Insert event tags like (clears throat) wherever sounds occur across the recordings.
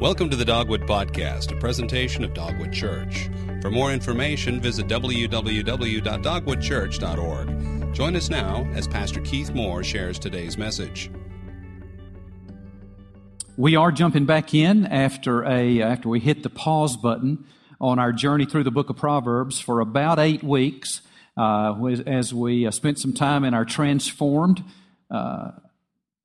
Welcome to the Dogwood Podcast, a presentation of Dogwood Church. For more information, visit www.dogwoodchurch.org. Join us now as Pastor Keith Moore shares today's message. We are jumping back in after a after we hit the pause button on our journey through the book of Proverbs for about eight weeks, uh, as we uh, spent some time in our transformed uh,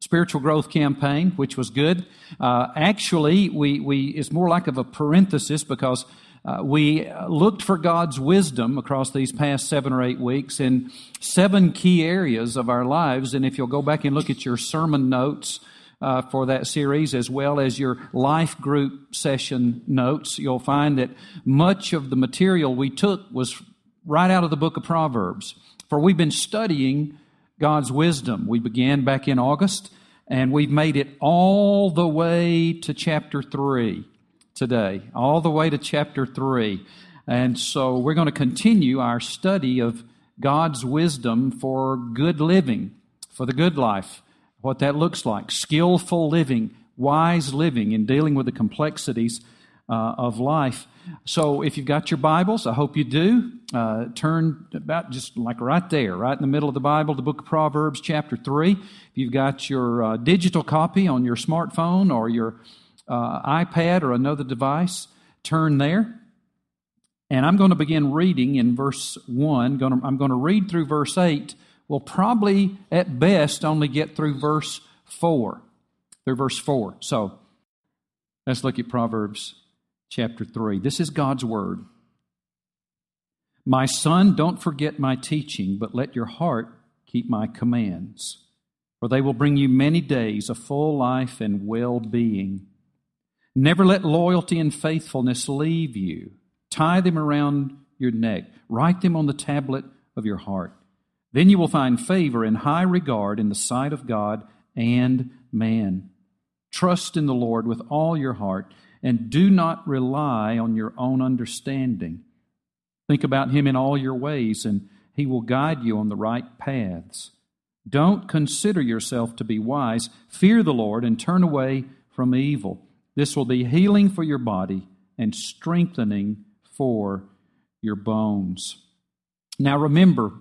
spiritual growth campaign, which was good. Uh, actually, we, we, it's more like of a parenthesis because uh, we looked for God's wisdom across these past seven or eight weeks in seven key areas of our lives. And if you'll go back and look at your sermon notes uh, for that series, as well as your life group session notes, you'll find that much of the material we took was right out of the book of Proverbs. For we've been studying God's wisdom. We began back in August, and we've made it all the way to chapter 3 today, all the way to chapter 3. And so we're going to continue our study of God's wisdom for good living, for the good life, what that looks like, skillful living, wise living in dealing with the complexities uh, of life. So if you've got your Bibles, I hope you do, uh, turn about just like right there, right in the middle of the Bible, the book of Proverbs, chapter 3. If you've got your uh, digital copy on your smartphone or your uh, iPad or another device, turn there. And I'm going to begin reading in verse 1. I'm going to read through verse 8. We'll probably, at best, only get through verse 4. Through verse 4. So let's look at Proverbs chapter 3. This is God's word. My son, don't forget my teaching, but let your heart keep my commands, for they will bring you many days, a full life, and well being. Never let loyalty and faithfulness leave you. Tie them around your neck, write them on the tablet of your heart. Then you will find favor and high regard in the sight of God and man. Trust in the Lord with all your heart and do not rely on your own understanding. Think about Him in all your ways, and He will guide you on the right paths. Don't consider yourself to be wise. Fear the Lord and turn away from evil. This will be healing for your body and strengthening for your bones. Now remember,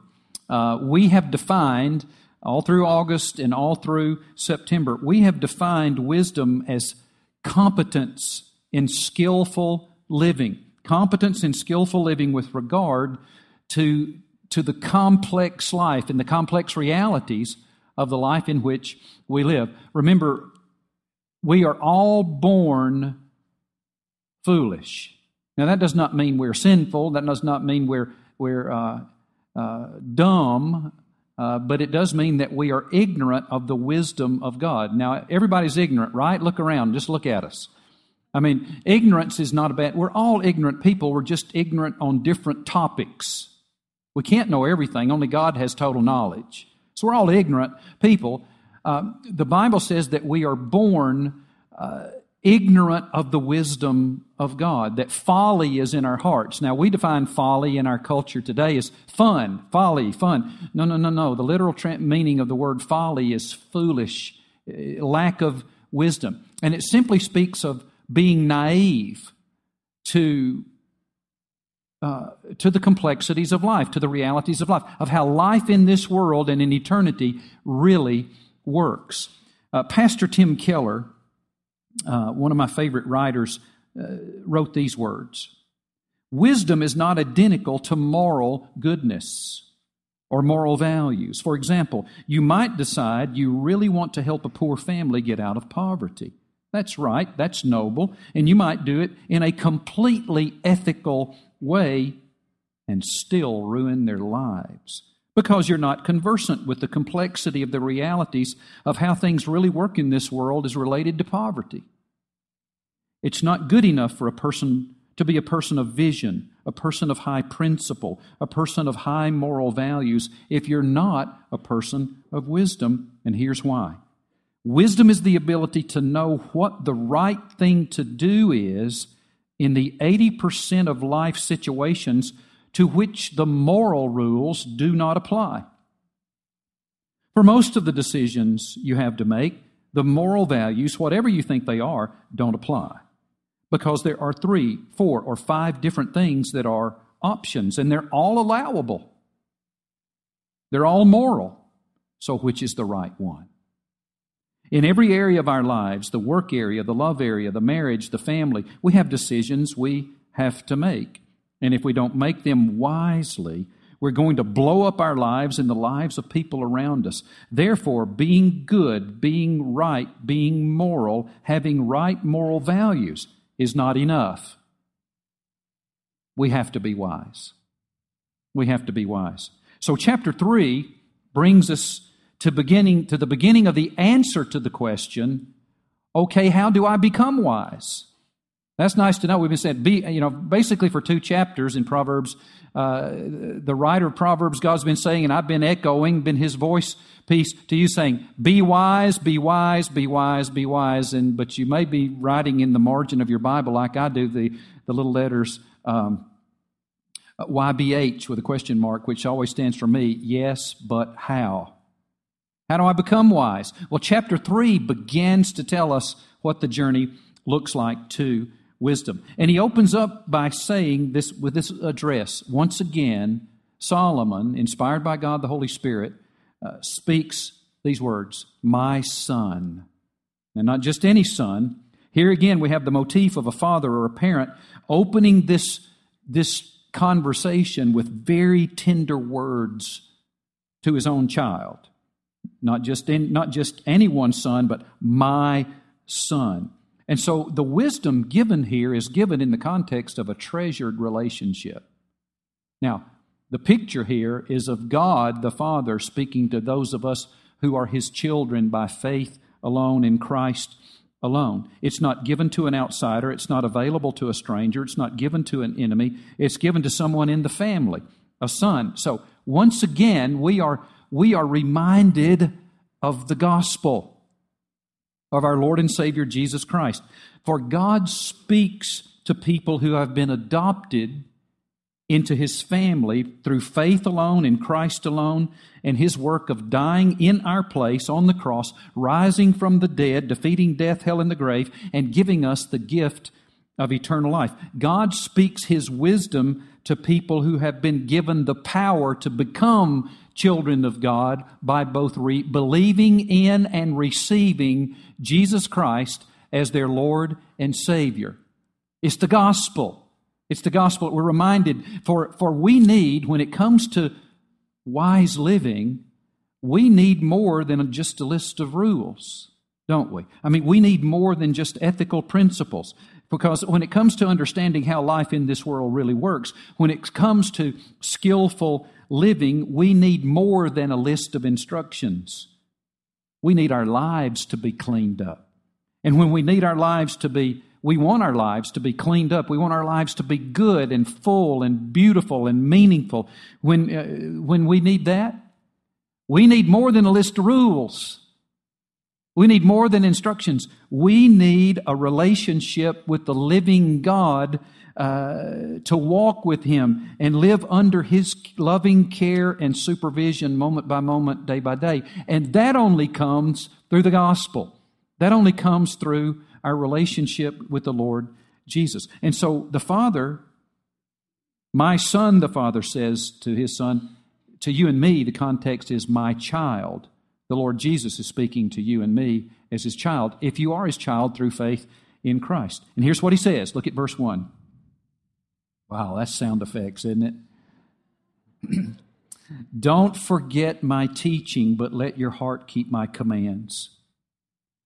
uh, we have defined all through August and all through September, we have defined wisdom as competence in skillful living. Competence in skillful living with regard to, to the complex life and the complex realities of the life in which we live. Remember, we are all born foolish. Now, that does not mean we're sinful. That does not mean we're, we're uh, uh, dumb. Uh, but it does mean that we are ignorant of the wisdom of God. Now, everybody's ignorant, right? Look around. Just look at us. I mean, ignorance is not a bad. We're all ignorant people. We're just ignorant on different topics. We can't know everything. Only God has total knowledge. So we're all ignorant people. Uh, the Bible says that we are born uh, ignorant of the wisdom of God, that folly is in our hearts. Now, we define folly in our culture today as fun, folly, fun. No, no, no, no. The literal tra- meaning of the word folly is foolish, uh, lack of wisdom. And it simply speaks of being naive to, uh, to the complexities of life, to the realities of life, of how life in this world and in eternity really works. Uh, Pastor Tim Keller, uh, one of my favorite writers, uh, wrote these words Wisdom is not identical to moral goodness or moral values. For example, you might decide you really want to help a poor family get out of poverty. That's right, that's noble, and you might do it in a completely ethical way and still ruin their lives because you're not conversant with the complexity of the realities of how things really work in this world as related to poverty. It's not good enough for a person to be a person of vision, a person of high principle, a person of high moral values if you're not a person of wisdom, and here's why. Wisdom is the ability to know what the right thing to do is in the 80% of life situations to which the moral rules do not apply. For most of the decisions you have to make, the moral values, whatever you think they are, don't apply. because there are three, four, or five different things that are options, and they're all allowable. They're all moral. So, which is the right one? In every area of our lives, the work area, the love area, the marriage, the family, we have decisions we have to make. And if we don't make them wisely, we're going to blow up our lives and the lives of people around us. Therefore, being good, being right, being moral, having right moral values is not enough. We have to be wise. We have to be wise. So chapter 3 brings us to beginning to the beginning of the answer to the question, okay, how do I become wise? That's nice to know. We've been saying, be, you know, basically for two chapters in Proverbs, uh, the writer of Proverbs, God's been saying, and I've been echoing, been his voice piece to you saying, be wise, be wise, be wise, be wise. And, but you may be writing in the margin of your Bible, like I do, the, the little letters, um, YBH with a question mark, which always stands for me, yes, but how? How do I become wise? Well, chapter 3 begins to tell us what the journey looks like to wisdom. And he opens up by saying this with this address. Once again, Solomon, inspired by God the Holy Spirit, uh, speaks these words My son. And not just any son. Here again, we have the motif of a father or a parent opening this, this conversation with very tender words to his own child. Not just, in, not just anyone's son, but my son. And so the wisdom given here is given in the context of a treasured relationship. Now, the picture here is of God the Father speaking to those of us who are His children by faith alone in Christ alone. It's not given to an outsider, it's not available to a stranger, it's not given to an enemy, it's given to someone in the family, a son. So, once again, we are, we are reminded of the gospel of our Lord and Savior Jesus Christ. For God speaks to people who have been adopted into his family through faith alone in Christ alone and his work of dying in our place on the cross, rising from the dead, defeating death, hell, and the grave, and giving us the gift of eternal life. God speaks his wisdom to people who have been given the power to become children of God by both re- believing in and receiving Jesus Christ as their Lord and Savior. It's the gospel. It's the gospel. We're reminded, for, for we need, when it comes to wise living, we need more than just a list of rules, don't we? I mean, we need more than just ethical principles. Because when it comes to understanding how life in this world really works, when it comes to skillful living, we need more than a list of instructions. We need our lives to be cleaned up. And when we need our lives to be, we want our lives to be cleaned up. We want our lives to be good and full and beautiful and meaningful. When, uh, when we need that, we need more than a list of rules. We need more than instructions. We need a relationship with the living God uh, to walk with Him and live under His loving care and supervision moment by moment, day by day. And that only comes through the gospel. That only comes through our relationship with the Lord Jesus. And so the Father, my son, the Father says to his son, to you and me, the context is my child. The Lord Jesus is speaking to you and me as his child, if you are his child through faith in Christ. And here's what he says. Look at verse 1. Wow, that's sound effects, isn't it? (clears throat) Don't forget my teaching, but let your heart keep my commands.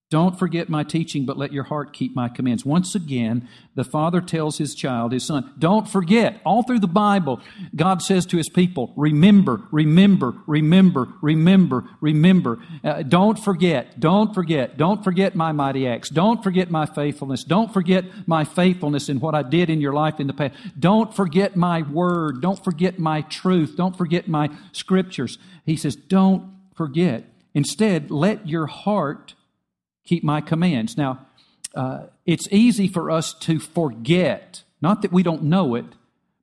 Don't forget my teaching, but let your heart keep my commands. Once again, the father tells his child, his son, don't forget. All through the Bible, God says to his people, remember, remember, remember, remember, remember. Uh, don't forget, don't forget, don't forget my mighty acts. Don't forget my faithfulness. Don't forget my faithfulness in what I did in your life in the past. Don't forget my word. Don't forget my truth. Don't forget my scriptures. He says, don't forget. Instead, let your heart keep my commands. Now, uh, it's easy for us to forget, not that we don't know it,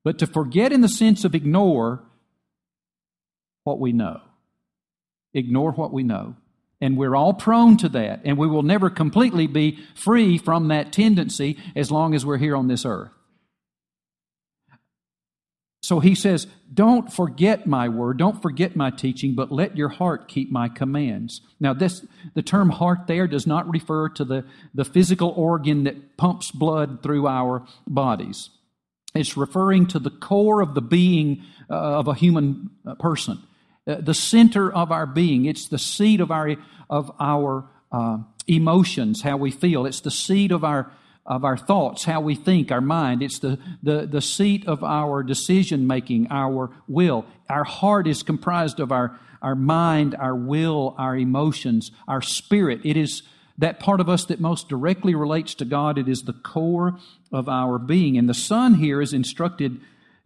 but to forget in the sense of ignore what we know. Ignore what we know. And we're all prone to that. And we will never completely be free from that tendency as long as we're here on this earth. So he says, Don't forget my word, don't forget my teaching, but let your heart keep my commands. Now, this the term heart there does not refer to the, the physical organ that pumps blood through our bodies. It's referring to the core of the being uh, of a human uh, person, uh, the center of our being. It's the seat of our of our uh, emotions, how we feel. It's the seat of our of our thoughts, how we think, our mind. It's the, the, the seat of our decision making, our will. Our heart is comprised of our, our mind, our will, our emotions, our spirit. It is that part of us that most directly relates to God. It is the core of our being. And the Son here is instructed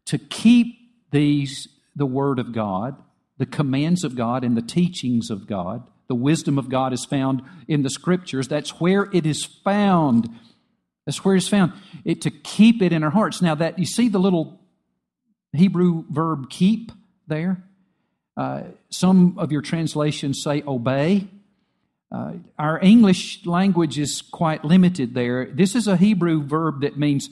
to keep these, the Word of God, the commands of God, and the teachings of God. The wisdom of God is found in the Scriptures. That's where it is found that's where it's found. It to keep it in our hearts. Now that you see the little Hebrew verb keep there. Uh, some of your translations say obey. Uh, our English language is quite limited there. This is a Hebrew verb that means,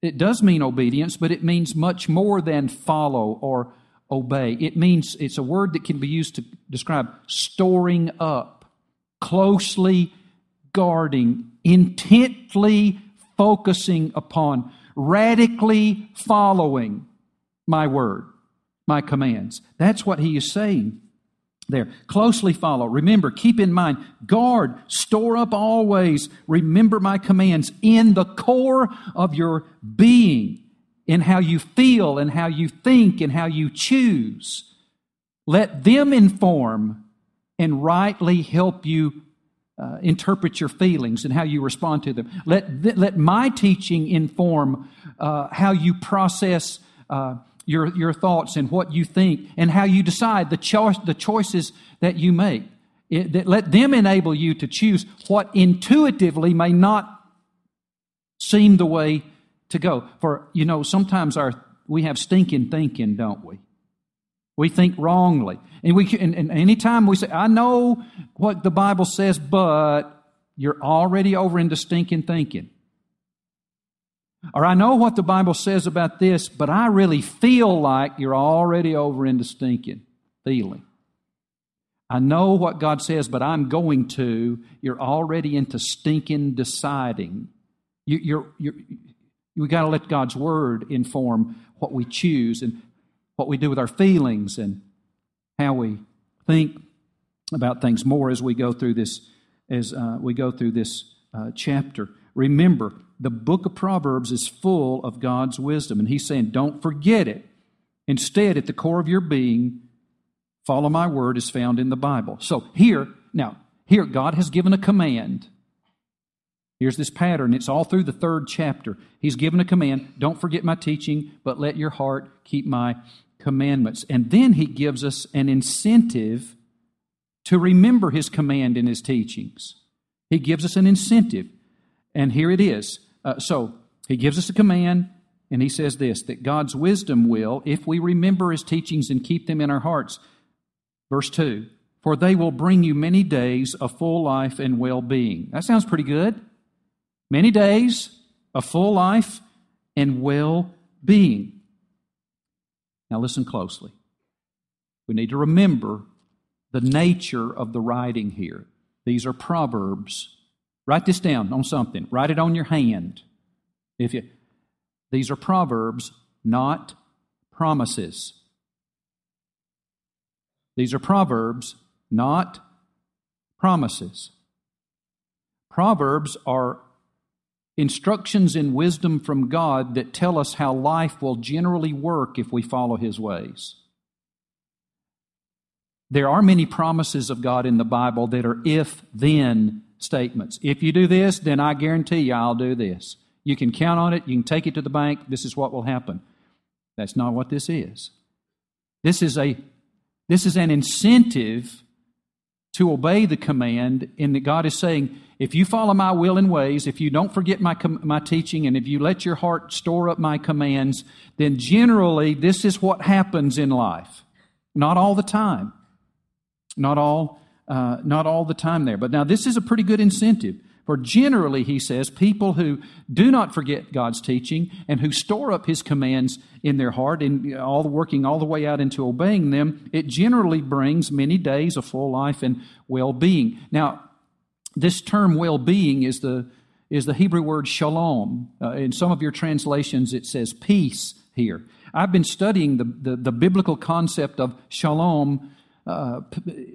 it does mean obedience, but it means much more than follow or obey. It means, it's a word that can be used to describe storing up, closely guarding, intently focusing upon radically following my word, my commands. That's what he is saying there. Closely follow. Remember, keep in mind, guard, store up always. Remember my commands in the core of your being, in how you feel and how you think and how you choose. Let them inform and rightly help you uh, interpret your feelings and how you respond to them. Let, th- let my teaching inform uh, how you process uh, your, your thoughts and what you think and how you decide the, cho- the choices that you make. It, that let them enable you to choose what intuitively may not seem the way to go. For, you know, sometimes our, we have stinking thinking, don't we? We think wrongly. And, we, and, and anytime we say, I know what the Bible says, but you're already over into stinking thinking. Or I know what the Bible says about this, but I really feel like you're already over into stinking feeling. I know what God says, but I'm going to. You're already into stinking deciding. You, you're, you're, we got to let God's word inform what we choose. And what we do with our feelings and how we think about things more as we go through this as uh, we go through this uh, chapter. Remember, the book of Proverbs is full of God's wisdom, and He's saying, "Don't forget it." Instead, at the core of your being, follow my word is found in the Bible. So here, now, here, God has given a command. Here's this pattern. It's all through the third chapter. He's given a command don't forget my teaching, but let your heart keep my commandments. And then he gives us an incentive to remember his command in his teachings. He gives us an incentive. And here it is. Uh, so he gives us a command, and he says this that God's wisdom will, if we remember his teachings and keep them in our hearts. Verse 2 For they will bring you many days of full life and well being. That sounds pretty good. Many days, a full life, and well being. Now, listen closely. We need to remember the nature of the writing here. These are proverbs. Write this down on something. Write it on your hand. If you, these are proverbs, not promises. These are proverbs, not promises. Proverbs are instructions in wisdom from God that tell us how life will generally work if we follow His ways. There are many promises of God in the Bible that are if then statements. If you do this, then I guarantee you I'll do this. You can count on it, you can take it to the bank, this is what will happen. That's not what this is. This is a this is an incentive to obey the command in that God is saying, if you follow my will and ways, if you don't forget my, my teaching, and if you let your heart store up my commands, then generally this is what happens in life. Not all the time. Not all uh, not all the time there. But now this is a pretty good incentive. For generally, he says, people who do not forget God's teaching and who store up his commands in their heart and all the working all the way out into obeying them, it generally brings many days of full life and well being. Now, this term well being is the, is the Hebrew word shalom. Uh, in some of your translations, it says peace here. I've been studying the, the, the biblical concept of shalom uh,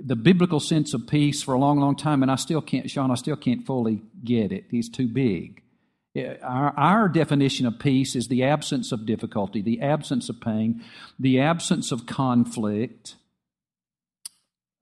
the biblical sense of peace for a long, long time, and I still can't, Sean, I still can't fully get it. He's too big. Our, our definition of peace is the absence of difficulty, the absence of pain, the absence of conflict.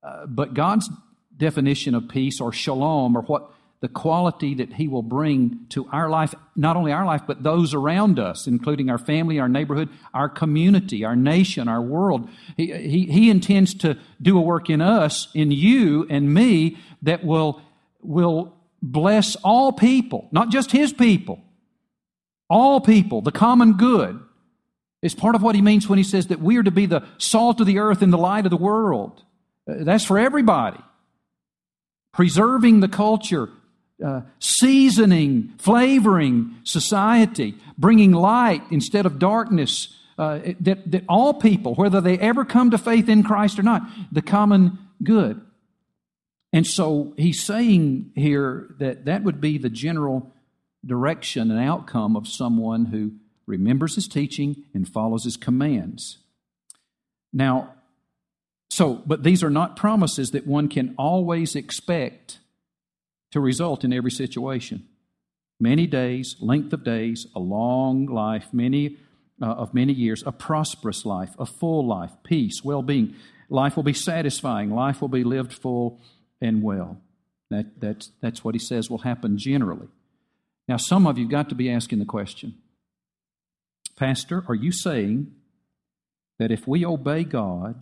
Uh, but God's definition of peace or shalom or what the quality that He will bring to our life, not only our life, but those around us, including our family, our neighborhood, our community, our nation, our world. He, he, he intends to do a work in us, in you and me, that will, will bless all people, not just His people, all people, the common good. It's part of what He means when He says that we are to be the salt of the earth and the light of the world. Uh, that's for everybody preserving the culture, uh, seasoning, flavoring society, bringing light instead of darkness. Uh, that, that all people, whether they ever come to faith in Christ or not, the common good. And so he's saying here that that would be the general direction and outcome of someone who remembers his teaching and follows his commands. Now, so, but these are not promises that one can always expect to result in every situation. Many days, length of days, a long life, many uh, of many years, a prosperous life, a full life, peace, well being. Life will be satisfying. Life will be lived full and well. That, that's, that's what he says will happen generally. Now, some of you got to be asking the question Pastor, are you saying that if we obey God,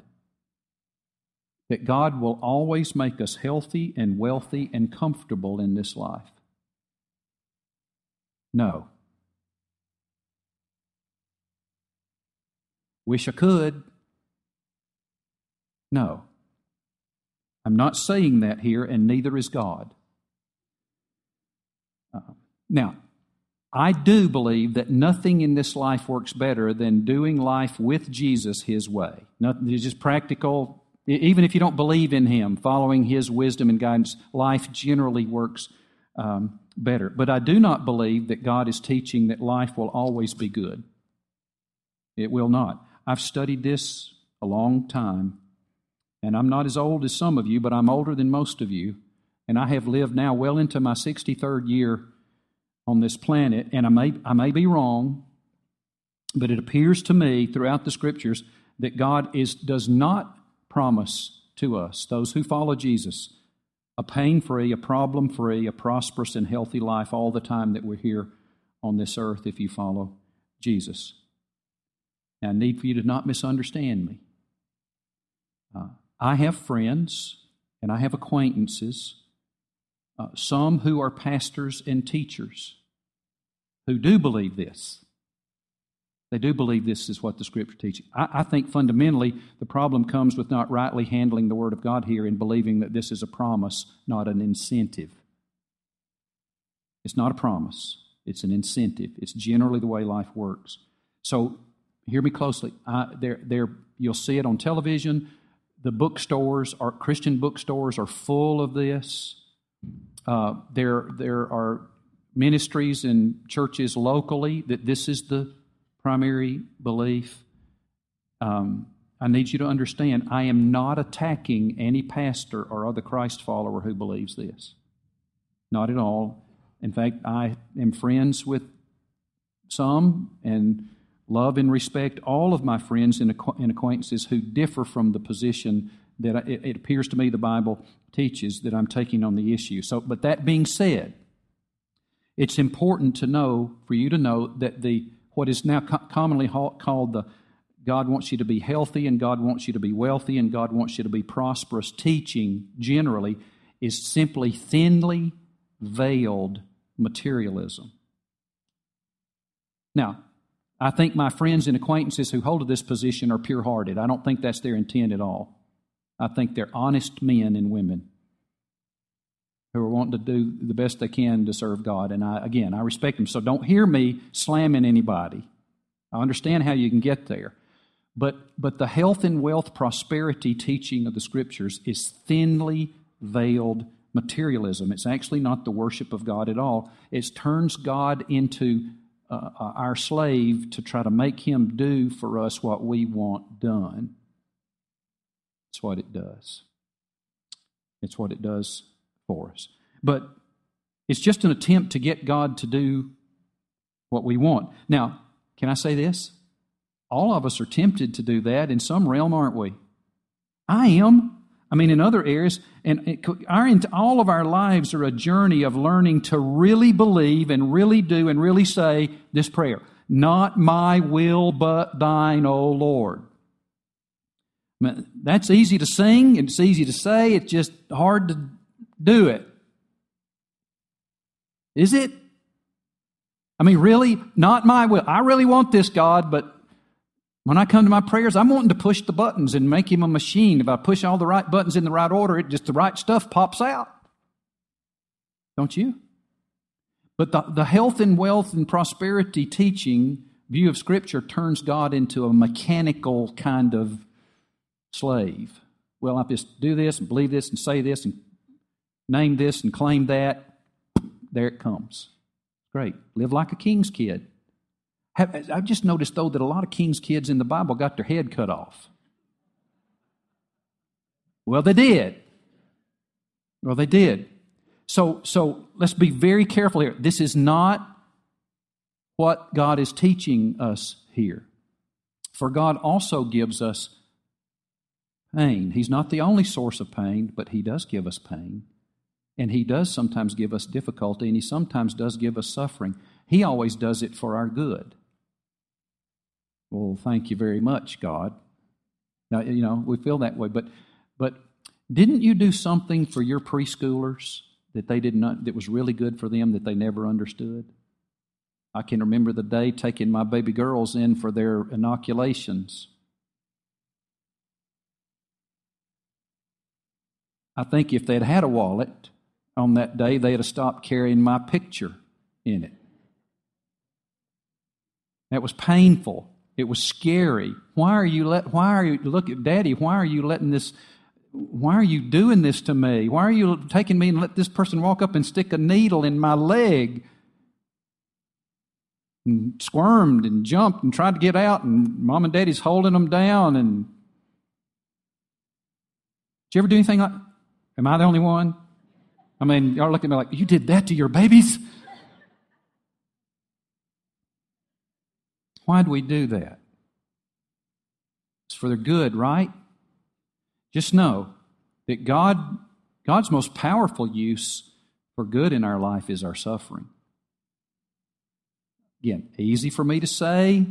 that God will always make us healthy and wealthy and comfortable in this life? No. Wish I could. No. I'm not saying that here, and neither is God. Uh, now, I do believe that nothing in this life works better than doing life with Jesus His way. Nothing, it's just practical even if you don't believe in Him, following His wisdom and guidance, life generally works um, better. But I do not believe that God is teaching that life will always be good. It will not. I've studied this a long time, and I'm not as old as some of you, but I'm older than most of you, and I have lived now well into my 63rd year on this planet, and I may, I may be wrong, but it appears to me throughout the scriptures that God is, does not promise to us, those who follow Jesus, a pain free, a problem free, a prosperous and healthy life all the time that we're here on this earth if you follow Jesus. Now, I need for you to not misunderstand me. Uh, I have friends and I have acquaintances, uh, some who are pastors and teachers, who do believe this. They do believe this is what the Scripture teaches. I, I, think fundamentally the problem comes with not rightly handling the Word of God here and believing that this is a promise, not an incentive. It's not a promise, it's an incentive. It's generally the way life works. So, hear me closely. I, there, there, you'll see it on television. The bookstores, our Christian bookstores, are full of this. Uh, there, there are ministries and churches locally that this is the primary belief. Um, I need you to understand I am not attacking any pastor or other Christ follower who believes this. Not at all. In fact, I am friends with some and love and respect all of my friends and acquaintances who differ from the position that it appears to me the Bible teaches that I'm taking on the issue. So, but that being said, it's important to know, for you to know, that the what is now co- commonly called the God wants you to be healthy and God wants you to be wealthy and God wants you to be prosperous teaching generally is simply thinly veiled materialism. Now, I think my friends and acquaintances who hold to this position are pure hearted. I don't think that's their intent at all. I think they're honest men and women who are wanting to do the best they can to serve God. And I, again, I respect them. So don't hear me slamming anybody. I understand how you can get there. But, but the health and wealth prosperity teaching of the scriptures is thinly veiled materialism. It's actually not the worship of God at all. It turns God into uh, uh, our slave to try to make him do for us what we want done. It's what it does. It's what it does for us. But it's just an attempt to get God to do what we want. Now, can I say this? All of us are tempted to do that in some realm, aren't we? I am. I mean, in other areas, and our, all of our lives are a journey of learning to really believe and really do and really say this prayer Not my will, but thine, O Lord. I mean, that's easy to sing, it's easy to say, it's just hard to do it. Is it? I mean, really? Not my will. I really want this, God, but when I come to my prayers, I'm wanting to push the buttons and make him a machine. If I push all the right buttons in the right order, it just the right stuff pops out. Don't you? But the, the health and wealth and prosperity teaching view of Scripture turns God into a mechanical kind of slave. Well, I just do this and believe this and say this and name this and claim that. There it comes. Great. Live like a king's kid. I've just noticed, though, that a lot of king's kids in the Bible got their head cut off. Well, they did. Well, they did. So, so let's be very careful here. This is not what God is teaching us here. For God also gives us pain. He's not the only source of pain, but He does give us pain. And He does sometimes give us difficulty, and He sometimes does give us suffering. He always does it for our good. Well, thank you very much, God. Now, you know, we feel that way, but but didn't you do something for your preschoolers that they did not that was really good for them that they never understood? I can remember the day taking my baby girls in for their inoculations. I think if they'd had a wallet on that day, they'd have stopped carrying my picture in it. That was painful. It was scary. Why are you let why are you look at daddy, why are you letting this why are you doing this to me? Why are you taking me and let this person walk up and stick a needle in my leg? And squirmed and jumped and tried to get out, and mom and daddy's holding them down. And did you ever do anything like? Am I the only one? I mean, y'all look at me like you did that to your babies. Why do we do that? It's for their good, right? Just know that God, God's most powerful use for good in our life is our suffering. Again, easy for me to say,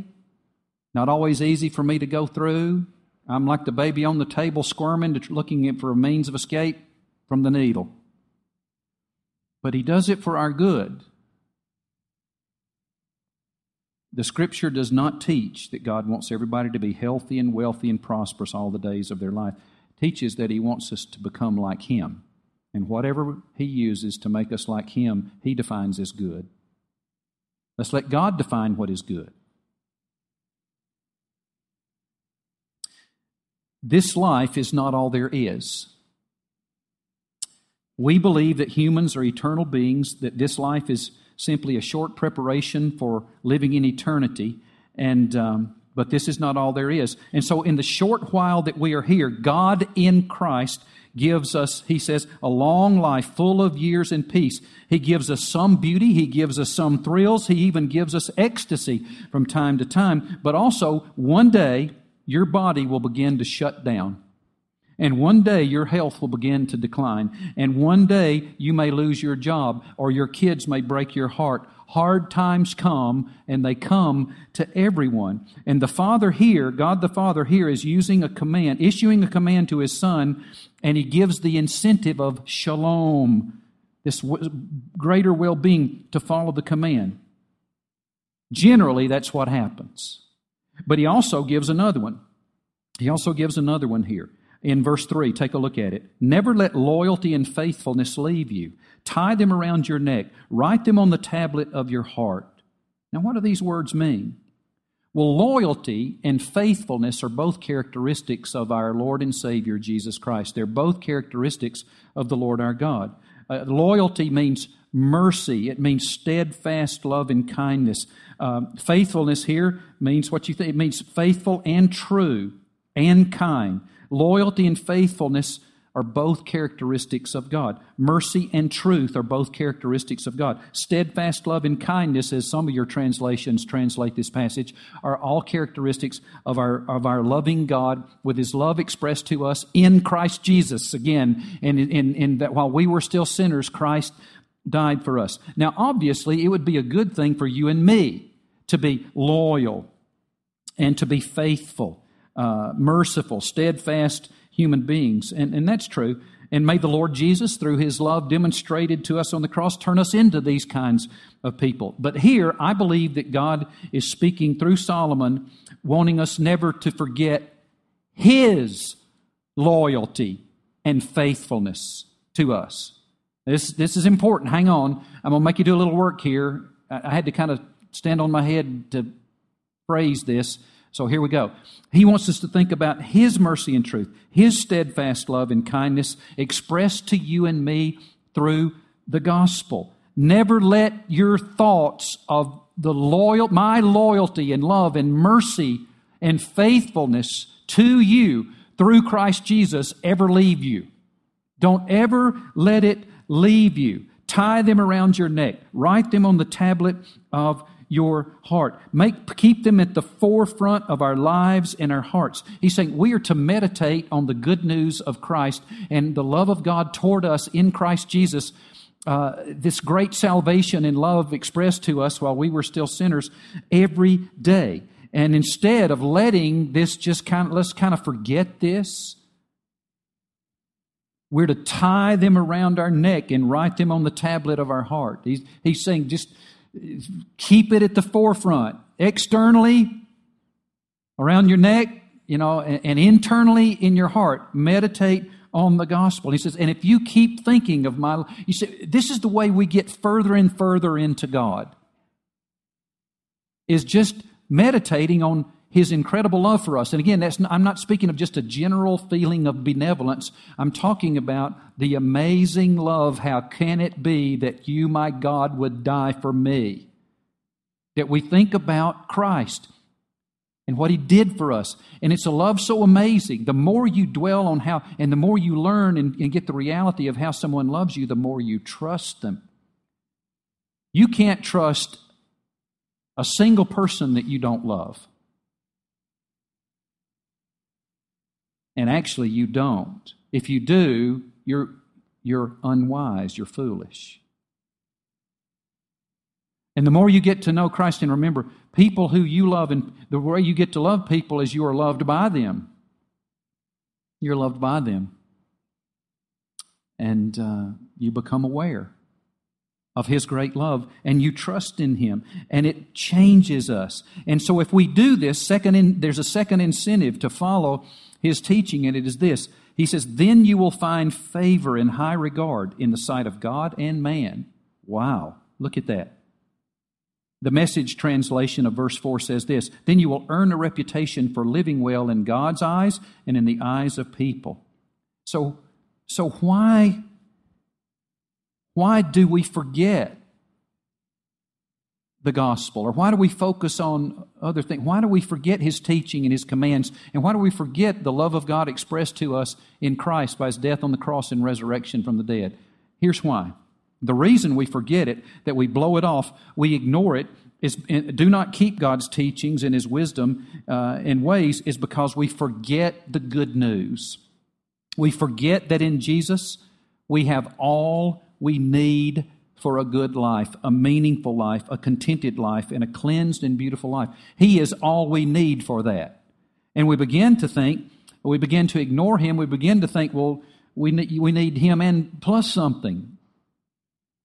not always easy for me to go through. I'm like the baby on the table squirming, looking for a means of escape from the needle. But He does it for our good. The scripture does not teach that God wants everybody to be healthy and wealthy and prosperous all the days of their life. It teaches that He wants us to become like Him. And whatever He uses to make us like Him, He defines as good. Let's let God define what is good. This life is not all there is. We believe that humans are eternal beings, that this life is simply a short preparation for living in eternity. And um, but this is not all there is. And so, in the short while that we are here, God in Christ gives us, he says, a long life full of years in peace. He gives us some beauty, he gives us some thrills, he even gives us ecstasy from time to time. But also, one day, your body will begin to shut down. And one day your health will begin to decline. And one day you may lose your job or your kids may break your heart. Hard times come and they come to everyone. And the Father here, God the Father here, is using a command, issuing a command to His Son, and He gives the incentive of shalom, this greater well being, to follow the command. Generally, that's what happens. But He also gives another one. He also gives another one here. In verse 3. Take a look at it. Never let loyalty and faithfulness leave you. Tie them around your neck, write them on the tablet of your heart. Now, what do these words mean? Well, loyalty and faithfulness are both characteristics of our Lord and Savior, Jesus Christ. They're both characteristics of the Lord our God. Uh, loyalty means mercy, it means steadfast love and kindness. Uh, faithfulness here means what you think, it means faithful and true and kind. Loyalty and faithfulness are both characteristics of God. Mercy and truth are both characteristics of God. Steadfast love and kindness, as some of your translations translate this passage, are all characteristics of our, of our loving God with His love expressed to us in Christ Jesus. Again, and in, in that while we were still sinners, Christ died for us. Now, obviously, it would be a good thing for you and me to be loyal and to be faithful, uh, merciful, steadfast human beings. And, and that's true. And may the Lord Jesus, through his love demonstrated to us on the cross, turn us into these kinds of people. But here, I believe that God is speaking through Solomon, wanting us never to forget his loyalty and faithfulness to us. This, this is important. Hang on. I'm going to make you do a little work here. I, I had to kind of stand on my head to phrase this. So here we go. He wants us to think about His mercy and truth, His steadfast love and kindness expressed to you and me through the gospel. Never let your thoughts of the loyal, my loyalty and love and mercy and faithfulness to you through Christ Jesus ever leave you. Don't ever let it leave you. Tie them around your neck. Write them on the tablet of your heart. Make, keep them at the forefront of our lives and our hearts. He's saying we are to meditate on the good news of Christ and the love of God toward us in Christ Jesus. Uh, this great salvation and love expressed to us while we were still sinners every day. And instead of letting this just kind of, let's kind of forget this, we're to tie them around our neck and write them on the tablet of our heart. He's, he's saying just keep it at the forefront. Externally, around your neck, you know, and, and internally in your heart, meditate on the gospel. He says, and if you keep thinking of my, you say, this is the way we get further and further into God, is just meditating on his incredible love for us. And again, that's, I'm not speaking of just a general feeling of benevolence. I'm talking about the amazing love. How can it be that you, my God, would die for me? That we think about Christ and what he did for us. And it's a love so amazing. The more you dwell on how, and the more you learn and, and get the reality of how someone loves you, the more you trust them. You can't trust a single person that you don't love. And actually, you don't. If you do, you're, you're unwise, you're foolish. And the more you get to know Christ, and remember, people who you love, and the way you get to love people is you are loved by them. You're loved by them. And uh, you become aware of His great love, and you trust in Him, and it changes us. And so, if we do this, second in, there's a second incentive to follow his teaching, and it is this. He says, Then you will find favor and high regard in the sight of God and man. Wow, look at that. The message translation of verse 4 says this Then you will earn a reputation for living well in God's eyes and in the eyes of people. So, so why, why do we forget the gospel? Or why do we focus on other things? Why do we forget his teaching and his commands? And why do we forget the love of God expressed to us in Christ by his death on the cross and resurrection from the dead? Here's why. The reason we forget it, that we blow it off, we ignore it, is do not keep God's teachings and his wisdom uh, and ways, is because we forget the good news. We forget that in Jesus we have all we need for a good life, a meaningful life, a contented life, and a cleansed and beautiful life. He is all we need for that. And we begin to think, we begin to ignore Him, we begin to think, well, we need, we need Him and plus something.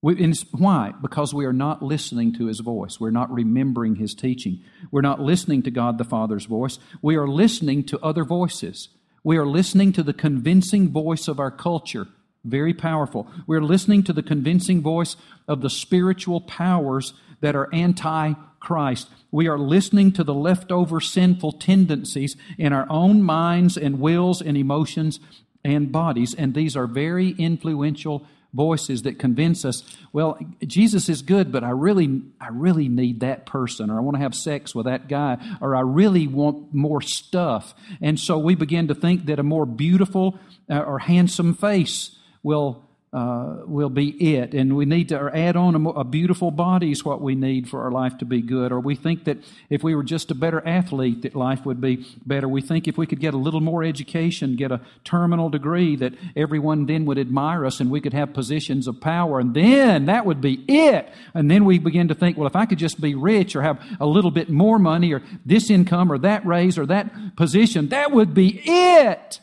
We, why? Because we are not listening to His voice. We're not remembering His teaching. We're not listening to God the Father's voice. We are listening to other voices. We are listening to the convincing voice of our culture. Very powerful. We're listening to the convincing voice of the spiritual powers that are anti Christ. We are listening to the leftover sinful tendencies in our own minds and wills and emotions and bodies, and these are very influential voices that convince us, well, Jesus is good, but I really, I really need that person, or I want to have sex with that guy, or I really want more stuff. And so we begin to think that a more beautiful uh, or handsome face will uh, will be it. And we need to add on a, a, beautiful body is what we need for our life to be good. Or we think that if we were just a better athlete, that life would be better. We think if we could get a little more education, get a terminal degree, that everyone then would admire us and we could have positions of power. And then that would be it. And then we begin to think, well, if I could just be rich or have a little bit more money or this income or that raise or that position, that would be it.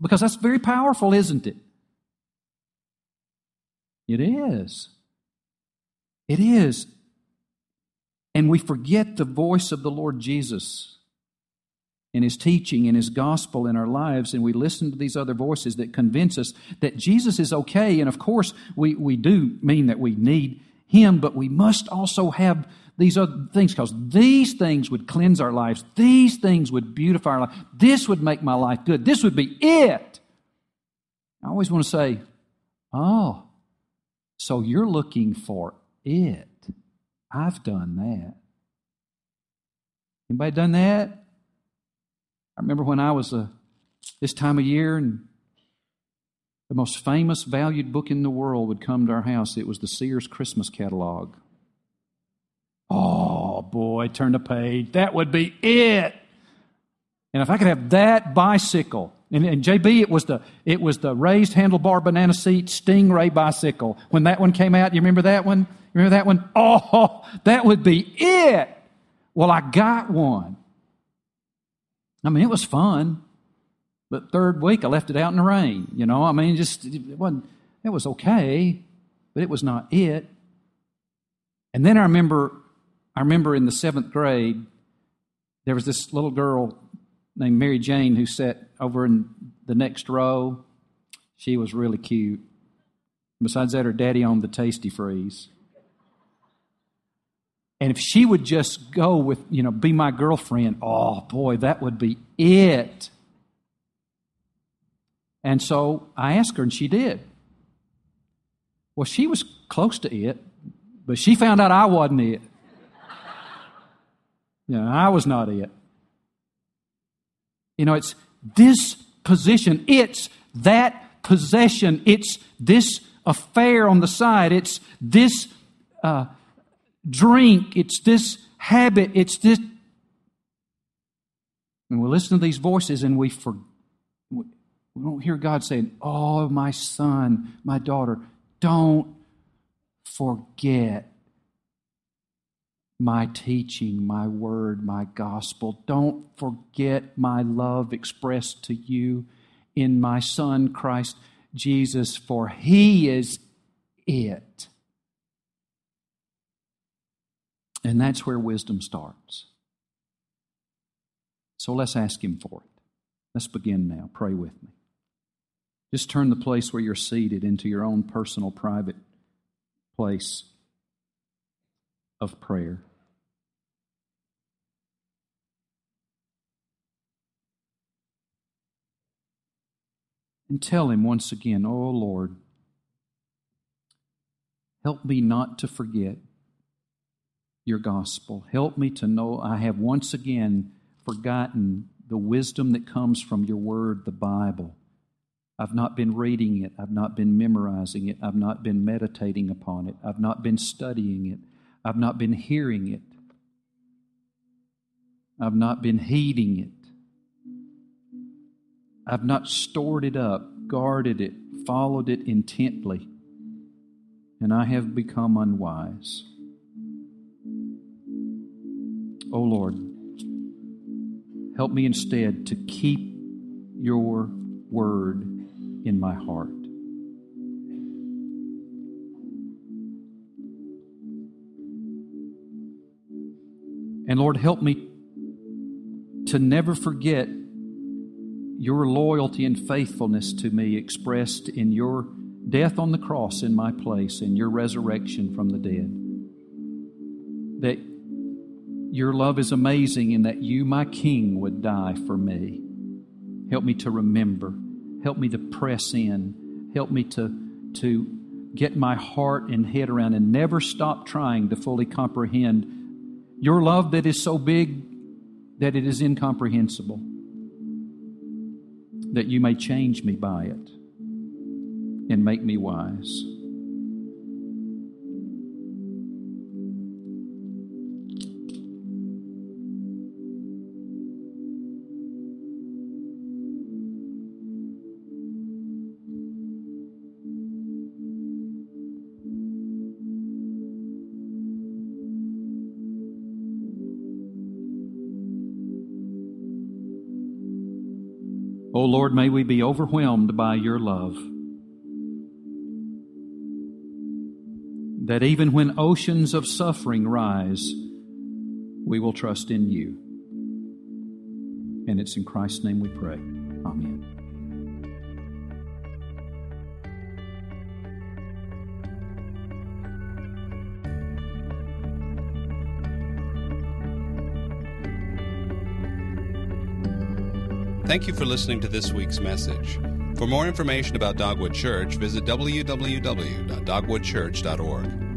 Because that's very powerful, isn't it? It is. It is. And we forget the voice of the Lord Jesus in his teaching, in his gospel, in our lives, and we listen to these other voices that convince us that Jesus is okay. And of course, we, we do mean that we need him, but we must also have these other things because these things would cleanse our lives. These things would beautify our life. This would make my life good. This would be it. I always want to say, oh, so you're looking for it. I've done that. Anybody done that? I remember when I was a, uh, this time of year and the most famous, valued book in the world would come to our house. It was the Sears Christmas catalog. Oh boy, turn the page. That would be it. And if I could have that bicycle, and, and, JB, it was the it was the raised handlebar banana seat Stingray bicycle. When that one came out, you remember that one? You remember that one? Oh, that would be it. Well, I got one. I mean, it was fun, but third week I left it out in the rain. You know, I mean, just it wasn't. It was okay, but it was not it. And then I remember, I remember in the seventh grade, there was this little girl named Mary Jane who sat over in the next row. She was really cute. Besides that, her daddy owned the Tastee-Freez. And if she would just go with, you know, be my girlfriend, oh boy, that would be it. And so I asked her, and she did. Well, she was close to it, but she found out I wasn't it. You know, I was not it. You know, it's this position, it's that possession, it's this affair on the side, it's this uh, drink, it's this habit, it's this. And we listen to these voices and we, for, we don't hear God saying, Oh, my son, my daughter, don't forget my teaching, my word, my gospel. Don't forget my love expressed to you in my Son, Christ Jesus, for He is it. And that's where wisdom starts. So let's ask Him for it. Let's begin now. Pray with me. Just turn the place where you're seated into your own personal, private place of prayer. And tell Him once again, Oh Lord, help me not to forget your gospel. Help me to know I have once again forgotten the wisdom that comes from your word, the Bible. I've not been reading it. I've not been memorizing it. I've not been meditating upon it. I've not been studying it. I've not been hearing it. I've not been heeding it. I've not stored it up, guarded it, followed it intently, and I have become unwise. Oh Lord, help me instead to keep your word in my heart. And Lord, help me to never forget your loyalty and faithfulness to me expressed in your death on the cross in my place and your resurrection from the dead. That your love is amazing and that you, my King, would die for me. Help me to remember. Help me to press in. Help me to, to get my heart and head around and never stop trying to fully comprehend your love that is so big that it is incomprehensible. That you may change me by it and make me wise. O oh Lord, may we be overwhelmed by your love. That even when oceans of suffering rise, we will trust in you. And it's in Christ's name we pray. Amen. Thank you for listening to this week's message. For more information about Dogwood Church, visit www.dogwoodchurch.org.